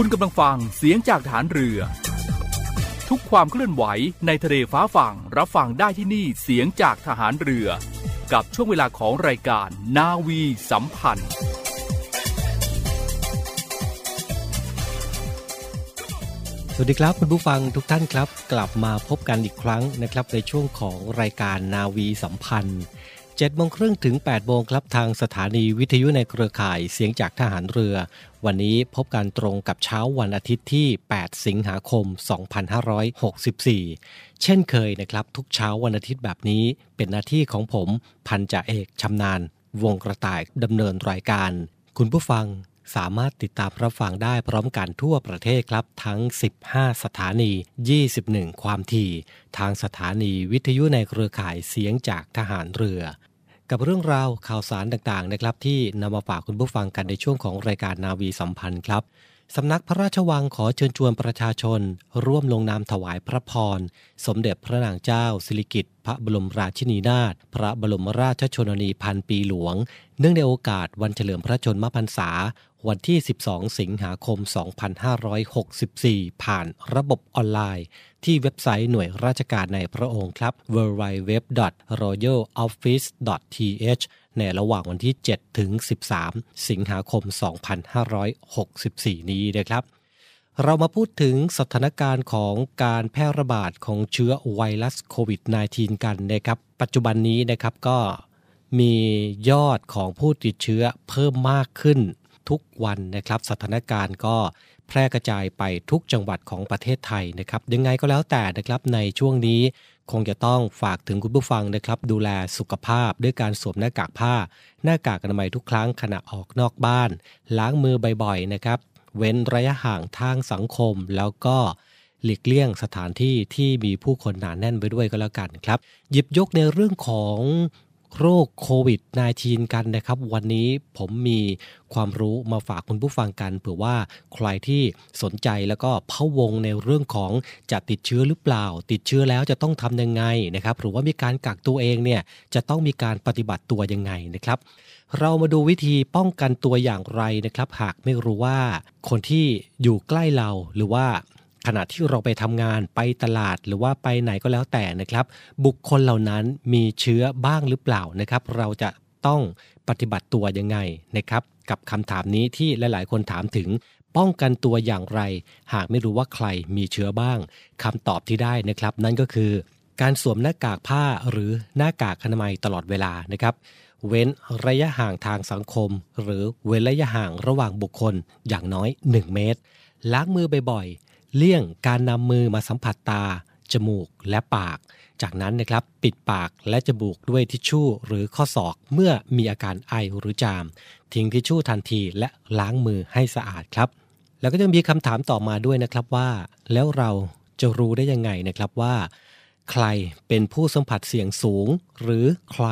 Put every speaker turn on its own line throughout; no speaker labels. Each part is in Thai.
คุณกำลังฟังเสียงจากฐานเรือ ทุกความเคลื่อนไหวในทะเลฟ้าฝั่งรับฟังได้ที่นี่เสียงจากทหารเรือ กับช่วงเวลาของรายการนาวีสัมพันธ์
สวัสดีครับคุณผู้ฟังทุกท่านครับ กลับมาพบกันอีกครั้งนะครับในช่วงของรายการนาวีสัมพันธ์ 7โมงครึ่งถึง8โมงครับทางสถานีวิทยุในเครือข่ายเสียงจากทหารเรือ วันนี้พบกันตรงกับเช้าวันอาทิตย์ที่ 8 สิงหาคม 2564 เช่นเคยนะครับ ทุกเช้าวันอาทิตย์แบบนี้เป็นหน้าที่ของผมพันจ่าเอกชำนาญ วงกระต่ายดำเนินรายการ คุณผู้ฟังสามารถติดตามรับฟังได้พร้อมกันทั่วประเทศครับ ทั้ง 15 สถานี 21 ความถี่ ทางสถานีวิทยุในเครือข่ายเสียงจากทหารเรือ กับเรื่องราวข่าวสารต่างๆนะครับที่นำมาฝากคุณผู้ฟังกันในช่วงของรายการนาวีสัมพันธ์ครับ สำนักพระราชวังขอเชิญชวนประชาชน ร่วมลงนามถวายพระพร สมเด็จพระนางเจ้า สิริกิติ์พระบรมราชินีนาถพระบรมราชชนนีพันปีหลวง เนื่องในโอกาสวันเฉลิมพระชนมพรรษา วันที่ 12 สิงหาคม 2564 ผ่านระบบออนไลน์ ที่เว็บไซต์หน่วยราชการในพระองค์ครับ www.royaloffice.th ในระหว่างวันที่ 7 ถึง 13 สิงหาคม 2564 นี้นะครับ เรามาพูดถึงสถานการณ์ของการแพร่ระบาดของเชื้อไวรัสโควิด -19 กันนะครับ ปัจจุบันนี้นะครับก็มียอดของผู้ติดเชื้อเพิ่มมากขึ้นทุกวันนะครับ สถานการณ์ก็แพร่กระจายไปทุกจังหวัดของประเทศไทยนะครับยังไงก็แล้วแต่นะครับในช่วงนี้ คงจะต้องฝากถึงคุณผู้ฟังนะครับ ดูแลสุขภาพด้วยการสวมหน้ากากผ้า หน้ากากอนามัยทุกครั้งขณะออกนอกบ้าน ล้างมือบ่อยๆนะครับ เว้นระยะห่างทางสังคม แล้วก็หลีกเลี่ยงสถานที่ที่มีผู้คนหนาแน่นไปด้วยก็แล้วกันครับ หยิบยกในเรื่องของ โรคโควิด -19 กันนะครับ วันนี้ผมมีความรู้มาฝากคุณผู้ฟังกันเผื่อว่าใครที่สนใจแล้วก็พะวงในเรื่องของจะติดเชื้อหรือเปล่า ติดเชื้อแล้วจะต้องทำยังไงนะครับ หรือว่ามีการกักตัวเองเนี่ยจะต้องมีการปฏิบัติตัวยังไงนะครับ เรามาดูวิธีป้องกันตัวอย่างไรนะครับ หากไม่รู้ว่าคนที่อยู่ใกล้เราหรือว่า ขณะที่เราไปทำงานไปตลาดหรือว่าไปไหนก็แล้วแต่นะครับ บุคคลเหล่านั้นมีเชื้อบ้างหรือเปล่านะครับ เราจะต้องปฏิบัติตัวยังไงนะครับ กับคำถามนี้ที่หลาย ๆ คนถามถึงป้องกันตัวอย่างไร หากไม่รู้ว่าใครมีเชื้อบ้างคำตอบที่ได้นะครับ นั่นก็คือ การสวมหน้ากากผ้าหรือหน้ากากอนามัยตลอดเวลานะครับ เว้นระยะห่างทางสังคม หรือเว้นระยะห่างระหว่างบุคคลอย่างน้อย 1 เมตร ล้างมือบ่อยๆ เลี่ยงการนำมือมาสัมผัสตา จมูกและปาก จากนั้นนะครับปิดปากและจมูกด้วยทิชชู่หรือข้อศอกเมื่อมีอาการไอหรือจาม ทิ้งทิชชู่ทันทีและล้างมือให้สะอาดครับ แล้วก็ยังมีคำถามต่อมาด้วยนะครับว่า แล้วเราจะรู้ได้ยังไงนะครับว่า ใครเป็นผู้สัมผัสเสี่ยงสูง หรือใคร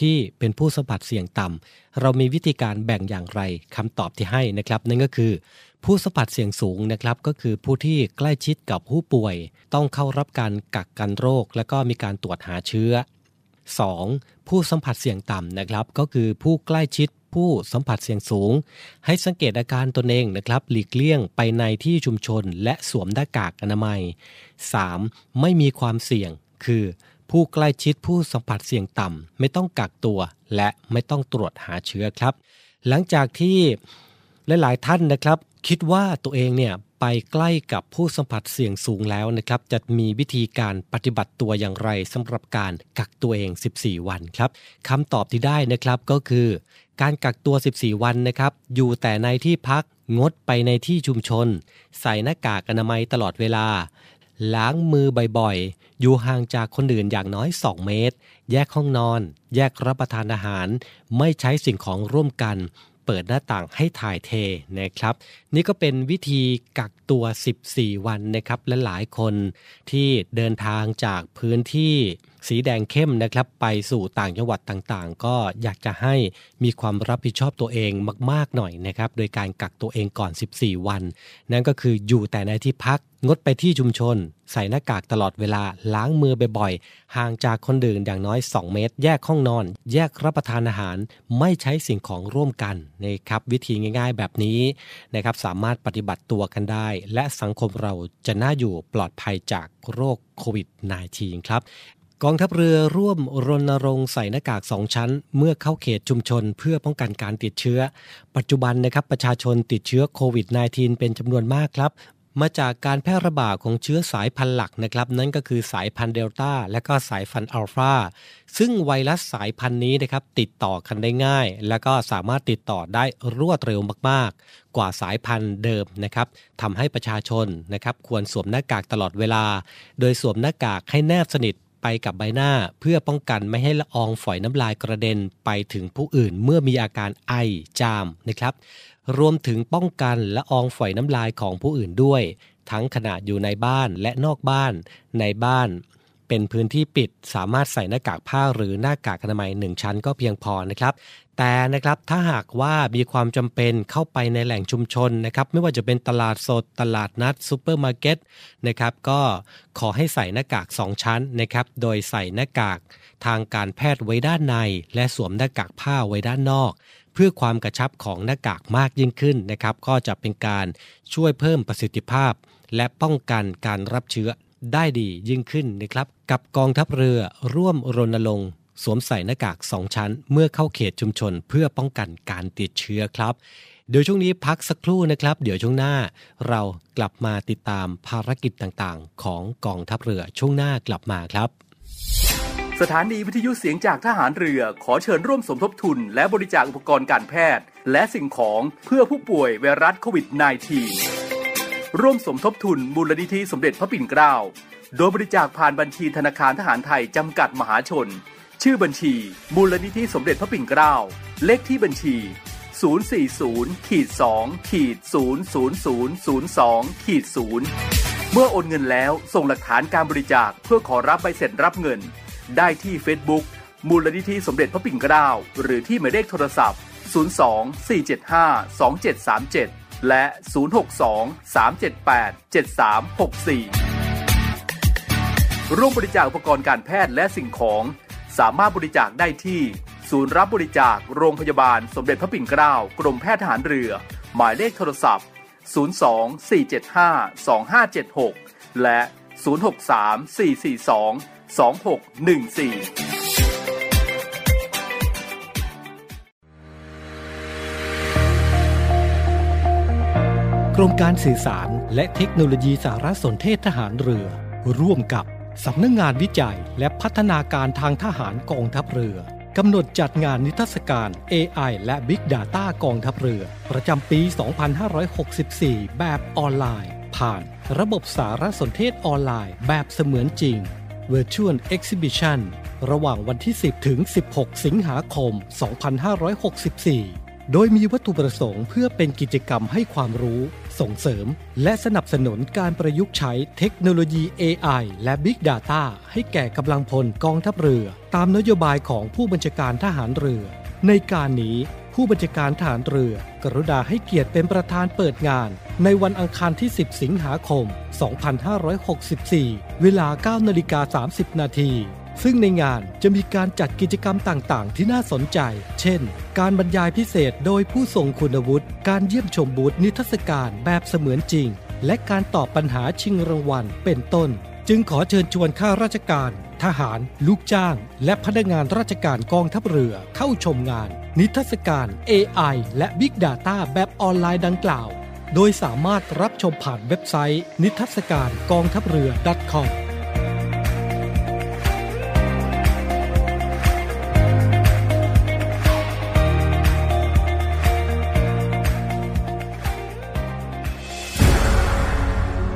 ที่เป็นผู้สัมผัสเสี่ยงต่ำเรามีวิธีการแบ่งอย่างไรคำตอบที่ให้นะครับ นั่นก็คือ ผู้สัมผัสเสี่ยงสูงนะครับ ก็คือผู้ที่ใกล้ชิดกับผู้ป่วย ต้องเข้ารับการกักกันโรค และก็มีการตรวจหาเชื้อ 2. ผู้สัมผัสเสี่ยงต่ำนะครับ ก็คือผู้ใกล้ชิดผู้สัมผัสเสี่ยงสูง ให้สังเกตอาการตนเองนะครับ หลีกเลี่ยงไปในที่ชุมชนและสวมหน้ากากอนามัย 3. ไม่มีความเสี่ยงคือ ผู้ใกล้ชิดผู้สัมผัสเสี่ยงต่ำไม่ต้องกักตัว และไม่ต้องตรวจหาเชื้อครับ หลังจากที่หลาย ๆ ท่านนะครับ คิดว่าตัวเองเนี่ยไปใกล้กับผู้สัมผัสเสี่ยงสูงแล้วนะครับ จะมีวิธีการปฏิบัติตัวอย่างไรสำหรับการกักตัวเอง 14 วันครับคำตอบที่ได้นะครับก็คือ การกักตัว 14 วันนะครับ อยู่แต่ในที่พักงดไปในที่ชุมชน ใส่หน้ากากอนามัยตลอดเวลา ล้างมือบ่อยๆ อยู่ห่างจากคนอื่นอย่างน้อย 2 เมตร แยกห้องนอน แยกรับประทานอาหาร ไม่ใช้สิ่งของร่วมกัน เปิดหน้าต่างให้ถ่ายเทนะครับ นี่ก็เป็นวิธีกักตัว 14 วันนะครับ และหลายคนที่เดินทางจากพื้นที่ สีแดงเข้มนะครับ ไปสู่ต่างจังหวัดต่างๆ ก็อยากจะให้มีความรับผิดชอบตัวเองมาก ๆหน่อยนะครับ โดยการกักตัวเองก่อน 14 วัน นั่นก็คืออยู่แต่ในที่พักงดไปที่ชุมชน ใส่หน้ากากตลอดเวลาล้างมือบ่อยๆ ห่างจากคนดื่นอย่างน้อย 2 เมตร แยกห้องนอน แยกรับประทานอาหาร ไม่ใช้สิ่งของร่วมกันนะครับวิธีง่าย ๆ แบบนี้นะครับสามารถปฏิบัติตัวกันได้ และสังคมเราจะน่าอยู่ปลอดภัยจากโรคโควิด -19 ครับ กองทัพเรือร่วมรณรงค์ใส่หน้ากากสองชั้น เมื่อเข้าเขตชุมชนเพื่อป้องกันการติดเชื้อ ปัจจุบันนะครับประชาชนติดเชื้อโควิด -19 เป็นจำนวนมากครับ มาจากการแพร่ระบาดของเชื้อสายพันธุ์หลักนะครับ นั่นก็คือสายพันธุ์เดลต้าและก็สายพันธุ์อัลฟาซึ่งไวรัสสายพันธุ์นี้นะครับติดต่อกันได้ง่าย และก็สามารถติดต่อได้รวดเร็วมากๆ กว่าสายพันธุ์เดิมนะครับทำให้ประชาชนนะครับควรสวมหน้ากากตลอดเวลา โดยสวมหน้ากากให้แนบสนิท ไปกับใบหน้าเพื่อป้องกันไม่ให้ละอองฝอยน้ำลายกระเด็นไปถึงผู้อื่นเมื่อมีอาการไอจามนะครับ รวมถึงป้องกันละอองฝอยน้ำลายของผู้อื่นด้วย ทั้งขณะอยู่ในบ้านและนอกบ้าน ในบ้าน เป็นพื้นที่ปิดสามารถใส่หน้ากากผ้าหรือหน้ากากอนามัยหนึ่งชั้นก็เพียงพอนะครับแต่นะครับถ้าหากว่ามีความจำเป็นเข้าไปในแหล่งชุมชนนะครับไม่ว่าจะเป็นตลาดสดตลาดนัดซูเปอร์มาร์เก็ตนะครับก็ขอให้ใส่หน้ากาก 2 ชั้นนะครับโดยใส่หน้ากากทางการแพทย์ไว้ด้านใน และสวมหน้ากากผ้าไว้ด้านนอก เพื่อความกระชับของหน้ากากมากยิ่งขึ้นนะครับก็จะเป็นการช่วยเพิ่มประสิทธิภาพ และป้องกันการรับเชื้อ ได้ดียิ่งขึ้นนะครับ กับกองทัพเรือร่วมรณรงค์สวมใส่หน้ากาก 2 ชั้น เมื่อเข้าเขตชุมชนเพื่อป้องกันการติดเชื้อครับ เดี๋ยวช่วงนี้พักสักครู่นะครับ เดี๋ยวช่วงหน้า เรากลับมาติดตามภารกิจต่างๆ ของกองทัพเรือช่วงหน้ากลับมาครับ
สถานีวิทยุเสียงจากทหารเรือขอเชิญร่วมสมทบทุน และบริจาคอุปกรณ์การแพทย์ และสิ่งของเพื่อผู้ป่วยไวรัสโควิด -19 ร่วมสมทบทุนมูลนิธิสมเด็จพระปิ่นเกล้า โดยบริจาคผ่านบัญชีธนาคารทหารไทยจำกัดมหาชน ชื่อบัญชี มูลนิธิสมเด็จพระปิ่นเกล้า เลขที่บัญชี 040ขีด2ขีด00002ขีด0เมื่อโอนเงินแล้วส่งหลักฐานการบริจาคเพื่อขอรับใบเสร็จรับเงิน ได้ที่ Facebook มูลนิธิสมเด็จพระปิ่นเกล้า หรือที่หมายเลขโทรศัพท์ 02 475 2737 และ 062 378 7364 ร่วมบริจาคอุปกรณ์การแพทย์และสิ่งของ สามารถบริจาคได้ที่ ศูนย์รับบริจาคโรงพยาบาลสมเด็จพระปิ่นเกล้ากรมแพทย์ทหารเรือ หมายเลขโทรศัพท์ 02 475 2576 และ
0634422614 รมการสื่อสารและเทคโนโลยีสารสนเทศทหารเรือ ร่วมกับสำนักงงานวิจัยและพัฒนาการทางทหารกองทัพเรือกำหนดจัดงานนิทรรศการ AI และ Big Data กองทัพเรือ ประจำปี 2564 แบบออนไลน์ ผ่านระบบสารสนเทศออนไลน์แบบเสมือนจริง Virtual Exhibition ระหว่างวันที่ 10 ถึง 16 สิงหาคม 2564 โดยมีวัตถุประสงค์เพื่อเป็นกิจกรรมให้ความรู้ ส่งเสริม และสนับสนุนการประยุกต์ใช้เทคโนโลยี AI และ Big Data ให้แก่กำลังพลกองทัพเรือ ตามนโยบายของผู้บัญชาการทหารเรือ ในการนี้ผู้บัญชาการทหารเรือ กรุณาให้เกียรติเป็นประธานเปิดงาน ในวันอังคารที่ 10 สิงหาคม 2564 เวลา 9 นาฬิกา 30 นาที ซึ่งในงานจะมีการจัดกิจกรรมต่างๆ ที่น่าสนใจ เช่น การบรรยายพิเศษโดยผู้ทรงคุณวุฒิ การเยี่ยมชมบูธนิทรรศการแบบเสมือนจริง และการตอบปัญหาชิงรางวัล เป็นต้น จึงขอเชิญชวนข้าราชการ ทหาร ลูกจ้าง และพนักงานราชการกองทัพเรือเข้าชมงาน นิทรรศการ AI และ Big Data แบบออนไลน์ดังกล่าว โดยสามารถรับชมผ่านเว็บไซต์ นิทรรศการกองทัพเรือ .com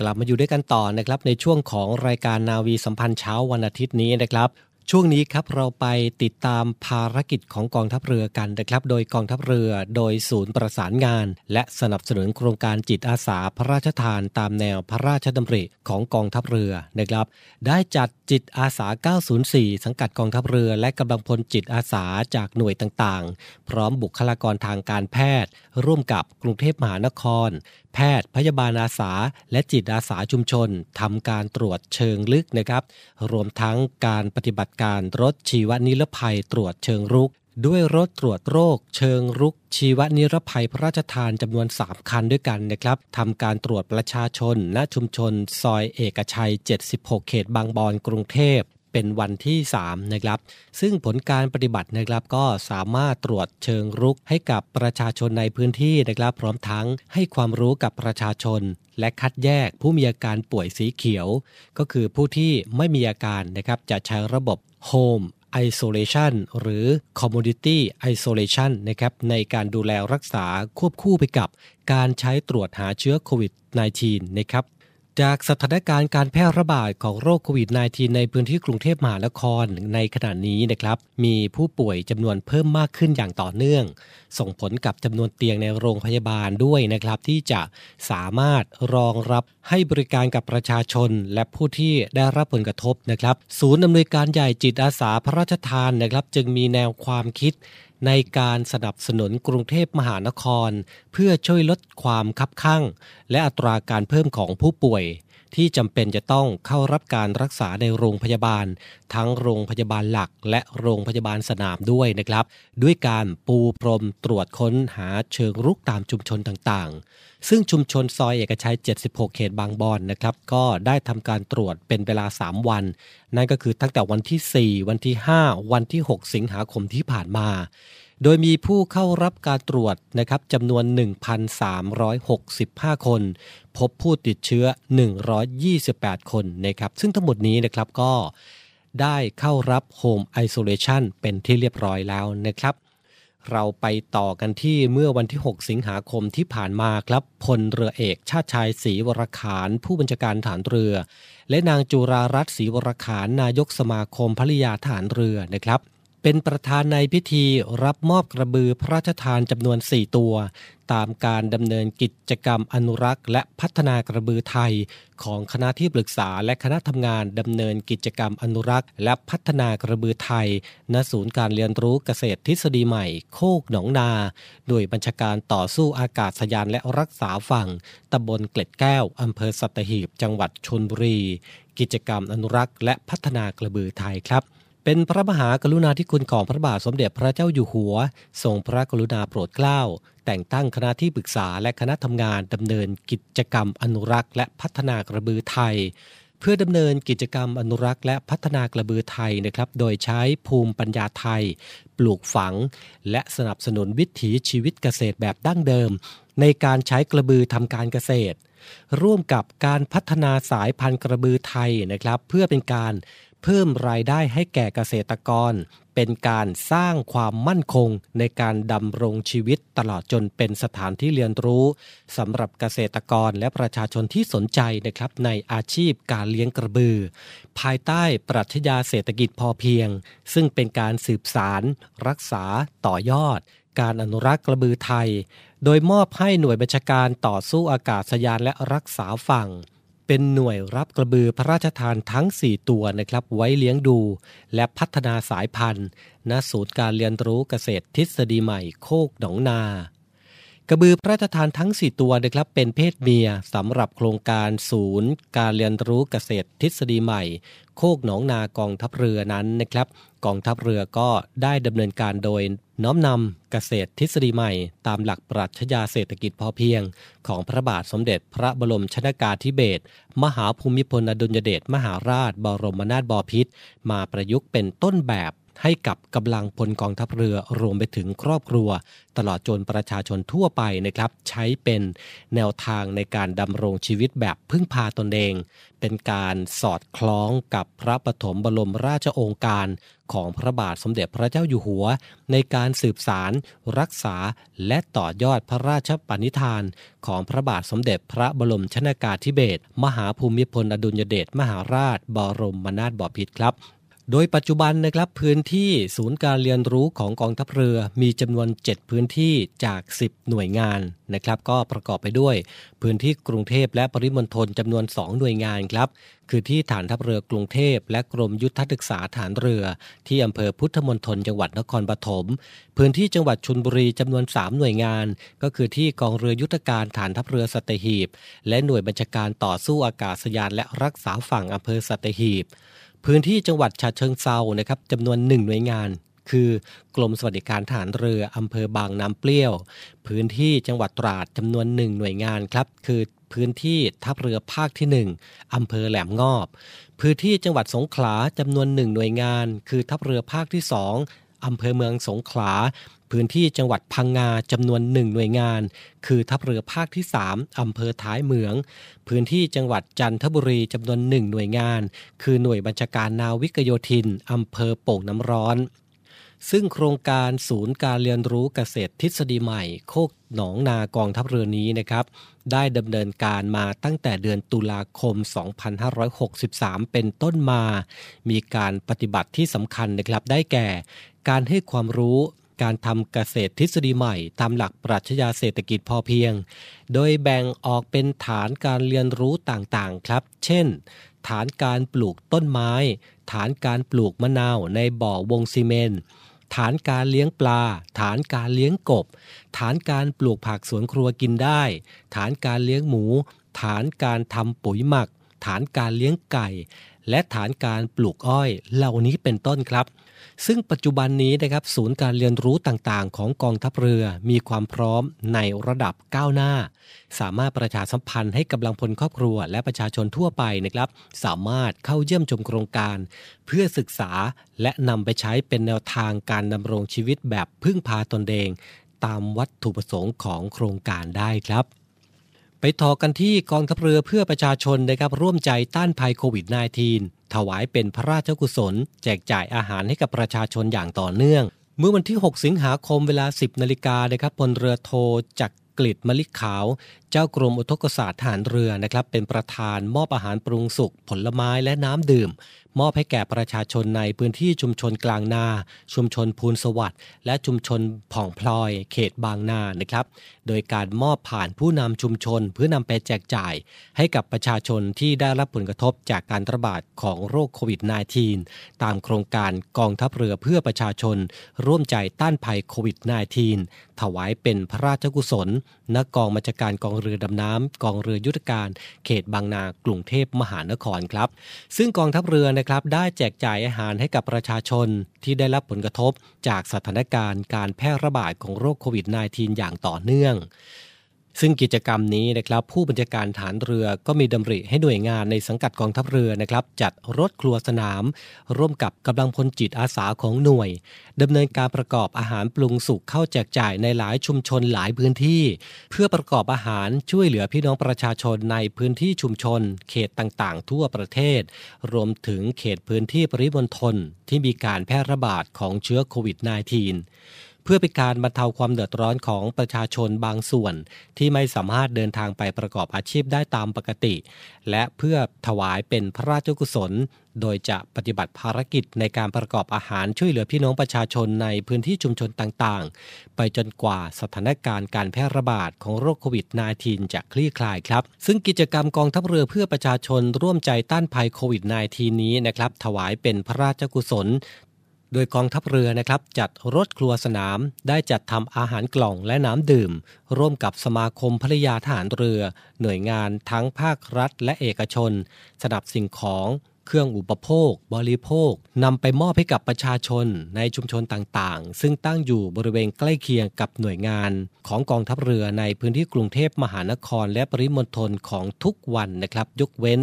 กลับมาอยู่ด้วยกันต่อนะครับในช่วงของรายการนาวีสัมพันธ์เช้าวันอาทิตย์นี้นะครับ ช่วงนี้ครับเราไปติดตามภารกิจของกองทัพเรือกันนะครับ โดยกองทัพเรือโดยศูนย์ประสานงาน และสนับสนุนโครงการจิตอาสาพระราชทานตามแนวพระราชดำริของกองทัพเรือนะครับ ได้จัดจิตอาสา 904 สังกัดกองทัพเรือและกำลังพลจิตอาสาจากหน่วยต่างๆ พร้อมบุคลากรทางการแพทย์ ร่วมกับกรุงเทพมหานคร แพทย์พยาบาลอาสา และจิตอาสาชุมชนทำการตรวจเชิงลึกนะครับ รวมทั้งการปฏิบัติการรถชีวนิรภัยตรวจเชิงรุก ด้วยรถตรวจโรค เชิงรุก ชีวนิรภัยพระราชทานจำนวน 3 คันด้วยกันนะครับทำการตรวจประชาชนณชุมชน ซอยเอกชัย 76 เขตบางบอนกรุงเทพ เป็นวันที่3นะครับซึ่งผลการปฏิบัตินะครับก็สามารถตรวจเชิงรุกให้กับประชาชนในพื้นที่นะครับ พร้อมทั้งให้ความรู้กับประชาชน และคัดแยกผู้มีอาการป่วยสีเขียว ก็คือผู้ที่ไม่มีอาการนะครับจะใช้ระบบ Home Isolation หรือ Commodity Isolation นะครับในการดูแลรักษาควบคู่ไปกับการใช้ตรวจหาเชื้อโควิด -19 นะครับ จากสถานการณ์การแพร่ระบาดของโรคโควิด -19 ในพื้นที่กรุงเทพมหานครในขณะนี้นะครับ มีผู้ป่วยจำนวนเพิ่มมากขึ้นอย่างต่อเนื่อง ส่งผลกับจำนวนเตียงในโรงพยาบาลด้วยนะครับ ที่จะสามารถรองรับให้บริการกับประชาชน และผู้ที่ได้รับผลกระทบนะครับ ศูนย์อำนวยการใหญ่จิตอาสาพระราชทานนะครับ จึงมีแนวความคิด ในการสนับสนุนกรุงเทพมหานคร เพื่อช่วยลดความคับข้างและอัตราการเพิ่มของผู้ป่วย ที่จำเป็นจะต้องเข้ารับการรักษาในโรงพยาบาล ทั้งโรงพยาบาลหลัก และโรงพยาบาลสนามด้วยนะครับ ด้วยการปูพรมตรวจค้นหาเชิงรุกตามชุมชนต่างๆ ซึ่งชุมชนซอยเอกชัย 76 เขตบางบอนนะครับ ก็ได้ทำการตรวจเป็นเวลา 3 วัน นั่นก็คือตั้งแต่วันที่ 4 วันที่ 5 วันที่ 6 สิงหาคมที่ผ่านมา โดยมีผู้เข้ารับการตรวจนะครับจำนวน 1,365 คน พบผู้ติดเชื้อ 128 คนนะครับ ซึ่งทั้งหมดนี้นะครับก็ได้เข้ารับ Home Isolation เป็นที่เรียบร้อยแล้วนะครับ เราไปต่อกันที่เมื่อวันที่ 6 สิงหาคมที่ผ่านมาครับพลเรือเอกชาติชายศรีวรขาน ผู้บัญชาการฐานเรือ และนางจุรารัตน์ศรีวรขานนายกสมาคมภริยาฐานเรือนะครับ เป็นประธานในพิธีรับมอบกระบือพระราชทานจำนวน 4 ตัว ตามการดำเนินกิจกรรมอนุรักษ์และพัฒนากระบือไทย ของคณะที่ปรึกษาและคณะทำงานดำเนินกิจกรรมอนุรักษ์ และพัฒนากระบือไทย ณ ศูนย์การเรียนรู้เกษตรทฤษฎีใหม่ โคกหนองนา โดยบัญชาการต่อสู้อากาศยานและรักษาฝั่งตำบลเกล็ดแก้วอำเภอสัตหีบ จังหวัดชนบุรี กิจกรรมอนุรักษ์ และพัฒนากระบือไทยครับ เป็นพระมหากรุณาธิคุณของพระบาทสมเด็จพระเจ้าอยู่หัว ทรงพระกรุณาโปรดเกล้า แต่งตั้งคณะที่ปรึกษาและคณะทำงานดำเนินกิจกรรมอนุรักษ์ และพัฒนากระบือไทย เพื่อดำเนินกิจกรรมอนุรักษ์ และพัฒนากระบือไทยนะครับ โดยใช้ภูมิปัญญาไทย ปลูกฝัง และสนับสนุนวิถีชีวิตเกษตรแบบดั้งเดิม ในการใช้กระบือทำการเกษตร ร่วมกับการพัฒนาสายพันธุ์กระบือไทยนะครับ เพื่อเป็นการ เพิ่มรายได้ให้แก่เกษตรกร เป็นการสร้างความมั่นคงในการดำรงชีวิตตลอดจนเป็นสถานที่เรียนรู้สำหรับเกษตรกรและประชาชนที่สนใจนะครับในอาชีพการเลี้ยงกระบือ ภายใต้ปรัชญาเศรษฐกิจพอเพียง ซึ่งเป็นการสืบสาร รักษาต่อยอด การอนุรักษ์กระบือไทย โดยมอบให้หน่วยบัญชาการต่อสู้อากาศยานและรักษาฝั่ง เป็นหน่วยรับกระบือพระราชทานทั้ง 4 ตัวนะครับ ไว้เลี้ยงดู และพัฒนาสายพันธุ์ณศูนย์การเรียนรู้เกษตรทฤษฎีใหม่โคกหนองนา กระบือพระราชทานทั้ง 4 ตัวนะครับเป็นเพศเมียสำหรับโครงการศูนย์ การเรียนรู้เกษตรทฤษฎีใหม่ โคกหนองนากองทัพเรือนั้นนะครับกองทัพเรือก็ได้ดำเนินการโดยน้อมนำเกษตรทฤษฎีใหม่ ตามหลักปรัชญาเศรษฐกิจพอเพียง ของพระบาทสมเด็จพระบรมชนากาธิเบศรมหาภูมิพลอดุลยเดชมหาราช บรมนาถบพิตรมาประยุกต์เป็นต้นแบบ ให้กับกำลังพลกองทัพเรือรวมไปถึงครอบครัว ตลอดจนประชาชนทั่วไปนะครับ ใช้เป็นแนวทางในการดำรงชีวิตแบบพึ่งพาตนเอง เป็นการสอดคล้องกับพระปฐมบรมราชโองการของพระบาทสมเด็จพระเจ้าอยู่หัว ในการสืบสาร รักษาและต่อยอดพระราชปณิธาน ของพระบาทสมเด็จพระบรมชนากาธิเบศรมหาภูมิพลอดุลยเดชมหาราช บรมนาถบพิตรครับ โดยปัจจุบันนะครับพื้นที่ศูนย์การเรียนรู้ของกองทัพเรือมีจำนวน 7 พื้นที่จาก 10 หน่วยงานนะครับก็ประกอบไปด้วย พื้นที่กรุงเทพและปริมณฑลจำนวน 2 หน่วยงานครับคือที่ฐานทัพเรือกรุงเทพ และกรมยุทธศึกษาฐานเรือ ที่อำเภอพุทธมณฑลจังหวัดนครปฐมพื้นที่จังหวัดชลบุรีจำนวน 3 หน่วยงาน ก็คือที่กองเรือยุทธการฐานทัพเรือสัตหีบ และหน่วยบัญชาการต่อสู้อากาศยานและรักษาฝั่งอำเภอสัตหีบ พื้นที่จังหวัดฉะเชิงเซานะครับจำนวนหนึ่งหน่วยงาน คือกรมสวัสดิการฐานเรืออำเภอบางน้ำเปรี้ยว พื้นที่จังหวัดตราดจำนวนหนึ่งหน่วยงานครับ คือพื้นที่ทัพเรือภาคที่ 1 อำเภอแหลมงอบ พื้นที่จังหวัดสงขลาจำนวนหนึ่งหน่วยงาน คือทัพเรือภาคที่ 2อำเภอเมืองสงขลา พื้นที่จังหวัดพังงาจำนวนหนึ่งหน่วยงาน คือทัพเรือภาคที่ 3อำเภอท้ายเมือง พื้นที่จังหวัดจันทบุรีจำนวนหนึ่งหน่วยงาน คือหน่วยบัญชาการนาวิกโยธินอำเภอโป่งน้ำร้อน ซึ่งโครงการศูนย์การเรียนรู้เกษตรทฤษฎีใหม่ โคกหนองนากองทัพเรือนี้นะครับ ได้ดำเนินการมาตั้งแต่เดือนตุลาคม 2563 เป็นต้นมา มีการปฏิบัติที่สำคัญนะครับได้แก่ การให้ความรู้ การทำเกษตรทฤษฎีใหม่ ตามหลักปรัชญาเศรษฐกิจพอเพียง โดยแบ่งออกเป็นฐานการเรียนรู้ต่างๆครับ เช่น ฐานการปลูกต้นไม้ ฐานการปลูกมะนาวในบ่อวงซีเมนฐานการเลี้ยงปลา ฐานการเลี้ยงกบ ฐานการปลูกผักสวนครัวกินได้ ฐานการเลี้ยงหมู ฐานการทำปุ๋ยหมัก ฐานการเลี้ยงไก่ และฐานการปลูกอ้อย เหล่านี้เป็นต้นครับ ซึ่งปัจจุบันนี้นะครับศูนย์การเรียนรู้ต่างๆ ของกองทัพเรือมีความพร้อมในระดับก้าวหน้า สามารถประชาสัมพันธ์ให้กำลังพลครอบครัวและประชาชนทั่วไปนะครับ สามารถเข้าเยี่ยมชมโครงการ เพื่อศึกษาและนำไปใช้เป็นแนวทางการดำรงชีวิตแบบพึ่งพาตนเอง ตามวัตถุประสงค์ของโครงการได้ครับ ไปต่อกันที่กองทัพเรือเพื่อประชาชนนะครับร่วมใจต้านภัยโควิด -19 ถวายเป็นพระราชกุศล แจกจ่ายอาหารให้กับประชาชนอย่างต่อเนื่อง เมื่อวันที่ 6 สิงหาคมเวลา 10 นาฬิกานะครับพลเรือโทจักกฤษมลิขาว เจ้ากรมอุทกศาสตร์ทหารเรือนะครับเป็นประธานมอบอาหารปรุงสุกผลไม้และน้ำดื่ม มอบให้แก่ประชาชนในพื้นที่ชุมชนกลางนา ชุมชนพูนสวัสดิ์และชุมชนผ่องพลอย เขตบางนานะครับ โดยการมอบผ่านผู้นำชุมชนเพื่อนำไปแจกจ่าย ให้กับประชาชนที่ได้รับผลกระทบจากการระบาดของโรคโควิด -19 ตามโครงการกองทัพเรือเพื่อประชาชน ร่วมใจต้านภัยโควิด -19 ถวายเป็นพระราชกุศลณกองบัญชาการกองเรือดำน้ำกองเรือยุทธการ เขตบางนากรุงเทพมหานครครับ ซึ่งกองทัพเรือนะครับได้แจกจ่ายอาหารให้กับประชาชนที่ได้รับผลกระทบจากสถานการณ์การแพร่ระบาดของโรคโควิด -19 อย่างต่อเนื่อง ซึ่งกิจกรรมนี้นะครับผู้บัญชาการฐานเรือก็มีดำริให้หน่วยงานในสังกัดกองทัพเรือนะครับจัดรถครัวสนาม ร่วมกับกำลังพลจิตอาสาของหน่วยดำเนินการประกอบอาหารปรุงสุกเข้าแจกจ่ายในหลายชุมชนหลายพื้นที่ เพื่อประกอบอาหารช่วยเหลือพี่น้องประชาชนในพื้นที่ชุมชน เขตต่างๆ ทั่วประเทศ รวมถึงเขตพื้นที่ปริมณฑลที่มีการแพร่ระบาดของเชื้อโควิด -19 เพื่อเป็นการบรรเทาความเดือดร้อนของประชาชนบางส่วน ที่ไม่สามารถเดินทางไปประกอบอาชีพได้ตามปกติ และเพื่อถวายเป็นพระราชกุศล โดยจะปฏิบัติภารกิจในการประกอบอาหารช่วยเหลือพี่น้องประชาชนในพื้นที่ชุมชนต่างๆ ไปจนกว่าสถานการณ์การแพร่ระบาดของโรคโควิด -19 จะคลี่คลายครับ ซึ่งกิจกรรมกองทัพเรือเพื่อประชาชนร่วมใจต้านภัยโควิด -19 นี้นะครับถวายเป็นพระราชกุศล โดยกองทัพเรือนะครับจัดรถครัวสนาม ได้จัดทำอาหารกล่องและน้ำดื่ม ร่วมกับสมาคมภริยาทหารเรือ หน่วยงานทั้งภาครัฐและเอกชน สนับสิ่งของ เครื่องอุปโภค บริโภคนำไปมอบให้กับประชาชนในชุมชนต่างๆ ซึ่งตั้งอยู่บริเวณใกล้เคียงกับหน่วยงาน ของกองทัพเรือในพื้นที่กรุงเทพมหานคร และปริมณฑลของทุกวันนะครับ ยกเว้น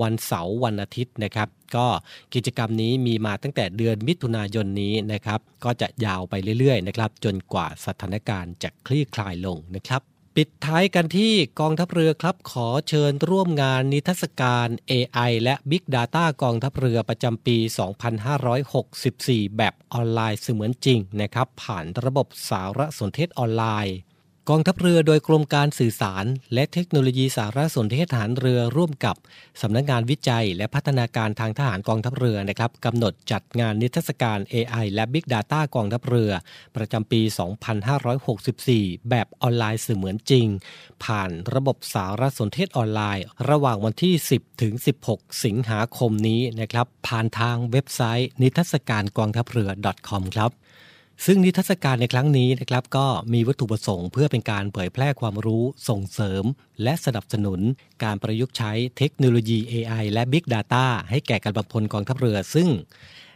วันเสาร์วันอาทิตย์นะครับ ก็กิจกรรมนี้มีมาตั้งแต่เดือนมิถุนายนนี้นะครับ ก็จะยาวไปเรื่อยๆนะครับ จนกว่าสถานการณ์จะคลี่คลายลงนะครับ ปิดท้ายกันที่กองทัพเรือครับขอเชิญร่วมงานนิทรรศการ AI และ Big Data กองทัพเรือประจำปี 2564 แบบออนไลน์เสมือนจริงนะครับ ผ่านระบบสารสนเทศออนไลน์ กองทัพเรือโดยกรมการสื่อสาร และเทคโนโลยีสารสนเทศฐานเรือร่วมกับสำนักงานวิจัย และพัฒนาการทางทหารกองทัพเรือนะครับกำหนดจัดงานนิทรรศการ AI และ Big Data กองทัพเรือ ประจำปี 2564 แบบออนไลน์เสมือนจริง ผ่านระบบสารสนเทศออนไลน์ ระหว่างวันที่ 10 ถึง 16 สิงหาคมนี้นะครับผ่านทางเว็บไซต์นิทรรศการกองทัพเรือ .com ครับ ซึ่งนิทรรศการในครั้งนี้นะครับก็มีวัตถุประสงค์เพื่อเป็นการเผยแพร่ความรู้ส่งเสริม และสนับสนุน การประยุกต์ใช้เทคโนโลยี AI และ Big Data ให้แก่กำลังพลกองทัพเรือ ซึ่ง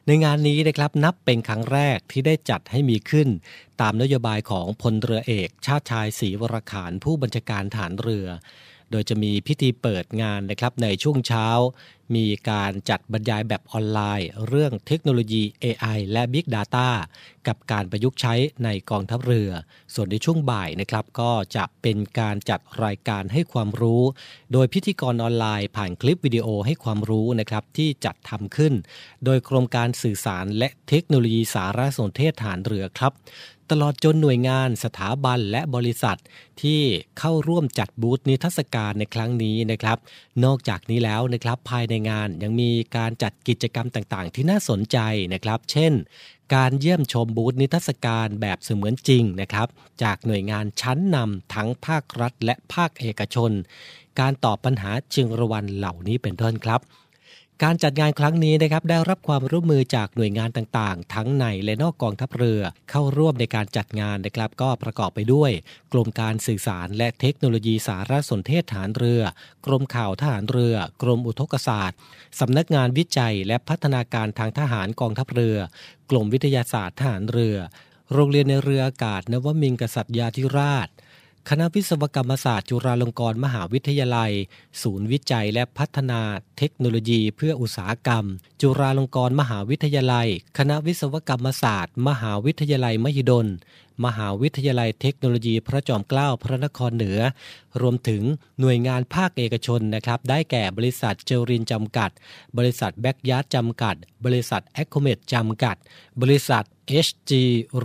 ในงานนี้นะครับนับเป็นครั้งแรกที่ได้จัดให้มีขึ้น ตามนโยบายของพลเรือเอก ชาติชายศรีวรขานผู้บัญชาการฐานเรือ โดยจะมีพิธีเปิดงานนะครับในช่วงเช้า มีการจัดบรรยายแบบออนไลน์ เรื่องเทคโนโลยี AI และ Big Data กับการประยุกต์ใช้ในกองทัพเรือ ส่วนในช่วงบ่ายนะครับก็จะเป็นการจัดรายการให้ความรู้ โดยพิธีกรออนไลน์ผ่านคลิปวิดีโอให้ความรู้นะครับที่จัดทำขึ้น โดยกรมการสื่อสารและเทคโนโลยีสารสนเทศฐานเรือครับ ตลอดจนหน่วยงานสถาบันและบริษัทที่เข้าร่วมจัดบูธนิทรรศการในครั้งนี้นะครับ นอกจากนี้แล้วนะครับภายในงานยังมีการจัดกิจกรรมต่างๆ ที่น่าสนใจนะครับ เช่น การเยี่ยมชมบูธนิทรรศการแบบเสมือนจริงนะครับ จากหน่วยงานชั้นนำทั้งภาครัฐและภาคเอกชน การตอบปัญหาชิงรางวัลเหล่านี้เป็นต้นครับ การจัดงานครั้งนี้นะครับได้รับความร่วมมือจากหน่วยงานต่างๆ ทั้งในและนอกกองทัพเรือ เข้าร่วมในการจัดงานนะครับก็ประกอบไปด้วย กรมการสื่อสารและเทคโนโลยีสารสนเทศฐานเรือ กรมข่าวทหารเรือ กรมอุทกศาสตร์สำนักงานวิจัยและพัฒนาการทางทหารกองทัพเรือ กรมวิทยาศาสตร์ทหารเรือ โรงเรียนในเรืออากาศนวมินทร์กษัตริยาธิราช คณะวิศวกรรมศาสตร์จุฬาลงกรณ์มหาวิทยาลัย ศูนย์วิจัยและพัฒนาเทคโนโลยีเพื่ออุตสาหกรรม จุฬาลงกรณ์มหาวิทยาลัย คณะวิศวกรรมศาสตร์ มหาวิทยาลัยมหิดล มหาวิทยาลัยเทคโนโลยีพระจอมเกล้าพระนครเหนือ รวมถึงหน่วยงานภาคเอกชนนะครับ ได้แก่บริษัทเจรินจำกัด บริษัทแบ็กยาร์ดจำกัด บริษัทแอคโคเมดจำกัด บริษัท HG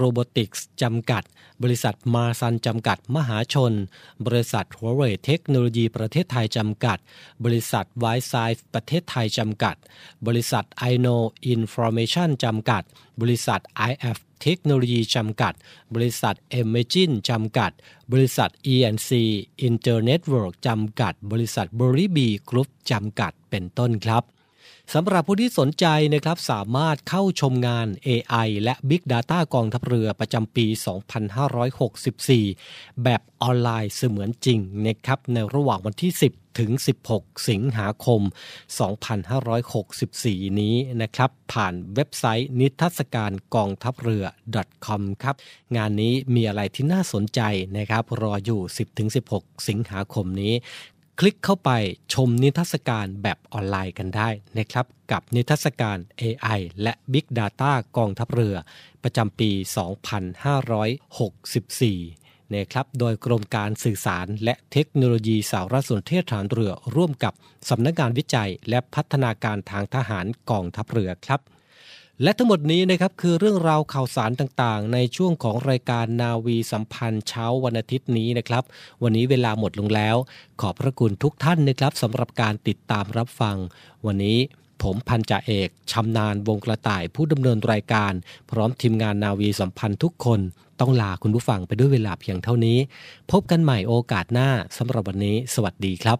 Robotics จำกัด บริษัทมาซันจำกัดมหาชน บริษัทหัวเว่ยเทคโนโลยีประเทศไทยจำกัด บริษัทไวซ์ไซฟ์ประเทศไทยจำกัด บริษัท i n o Information จำกัด บริษัท IF เทคโนโลยีจำกัด บริษัท e m a g i n จำกัด บริษัท ENC Internetwork จำกัด บริษัท b r i b y Group จำกัด เป็นต้นครับ สำหรับผู้ที่สนใจนะครับสามารถเข้าชมงาน AI และ Big Data กองทัพเรือประจำปี 2564 แบบออนไลน์เสมือนจริงนะครับในระหว่างวันที่ 10 ถึง 16 สิงหาคม 2564 นี้นะครับ ผ่านเว็บไซต์นิทรรศการกองทัพเรือ .com ครับ งานนี้มีอะไรที่น่าสนใจนะครับ รออยู่ 10 ถึง 16 สิงหาคมนี้ คลิกเข้าไปชมนิทรรศการแบบออนไลน์กันได้นะครับ กับนิทรรศการ AI และ Big Data กองทัพเรือ ประจำปี 2564 นะครับ โดยกรมการสื่อสารและเทคโนโลยีสารสนเทศฐานเรือ ร่วมกับสำนักงานวิจัยและพัฒนาการทางทหารกองทัพเรือครับ และทั้งหมดนี้นะครับคือเรื่องราวข่าวสารต่างๆ ในช่วงของรายการนาวีสัมพันธ์เช้าวันอาทิตย์นี้นะครับ วันนี้เวลาหมดลงแล้ว ขอบพระคุณทุกท่านนะครับสำหรับการติดตามรับฟัง วันนี้ผมพันจ่าเอกชำนาญวงกระต่ายผู้ดำเนินรายการ พร้อมทีมงานนาวีสัมพันธ์ทุกคน ต้องลาคุณผู้ฟังไปด้วยเวลาเพียงเท่านี้ พบกันใหม่โอกาสหน้าสำหรับวันนี้ สวัสดีครับ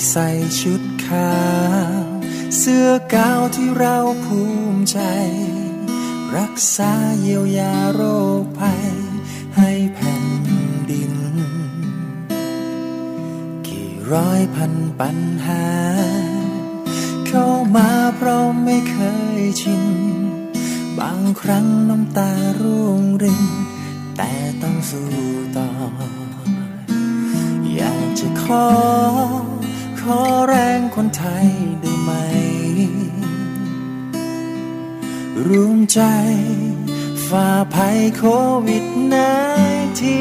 ที่ใส่ชุดขาว เสื้อกาวที่เราภูมิใจ รักษาเยียวยาโรคภัย ให้แผ่นดิน กี่ร้อยพันปัญหา เข้ามาเพราะไม่เคยชิน บางครั้งน้ำตาร่วงริน แต่ต้องสู้ต่อ อยากจะขอ อแรงคนไทยได้ไหม รวมใจฝ่าภัยโควิดนที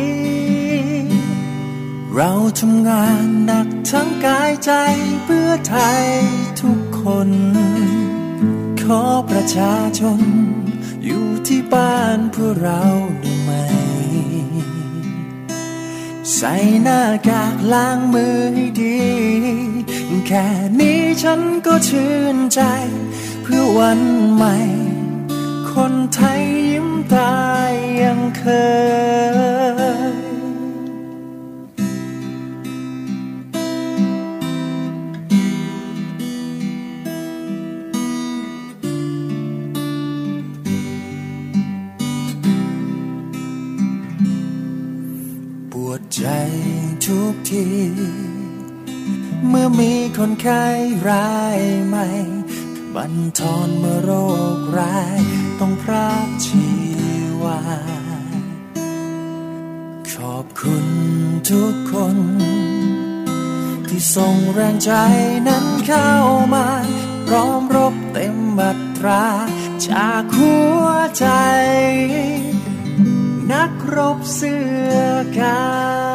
เราทำงานหนักทั้งกายใจเพื่อไทยทุกคน ขอประชาชน อยู่ที่บ้านเพื่อเราได้ไหม ใส่หน้ากากล้างมือให้ดี แค่นี้ฉันก็ชื่นใจ เพื่อวันใหม่ คนไทยยิ้มตายยังเคย ที เมื่อมีคนไข้รายใหม่บันทอนเมื่อโรคร้าย ต้องพรากชีวา ขอบคุณทุกคน ที่ส่งแรงใจนั้นเข้ามาพร้อมรบเต็มบัตรา จากหัวใจ นักรบเสื้อกาว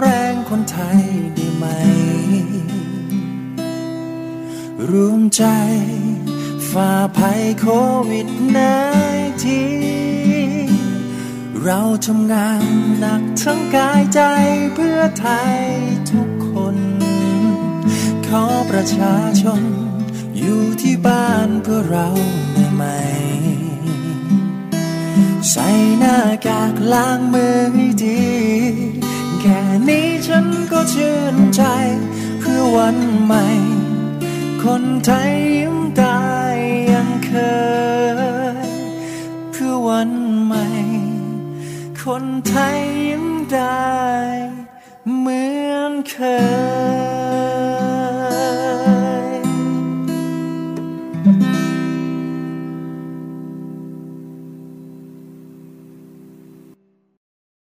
แรงคนไทยได้ไหม รวมใจฝ่าภัยโควิดนทีเราทำงานหนักทั้งกายใจเพื่อไทยทุกคน ขอประชาชน อยู่ที่บ้านเพื่อเราได้ไหม ใส่หน้ากากล้างมือให้ดี นี้ฉันก็ชื่นใจ เพื่อวันใหม่ คนไทยยิ้มได้ยังเคย เพื่อวันใหม่ คนไทยยิ้มได้เหมือนเคย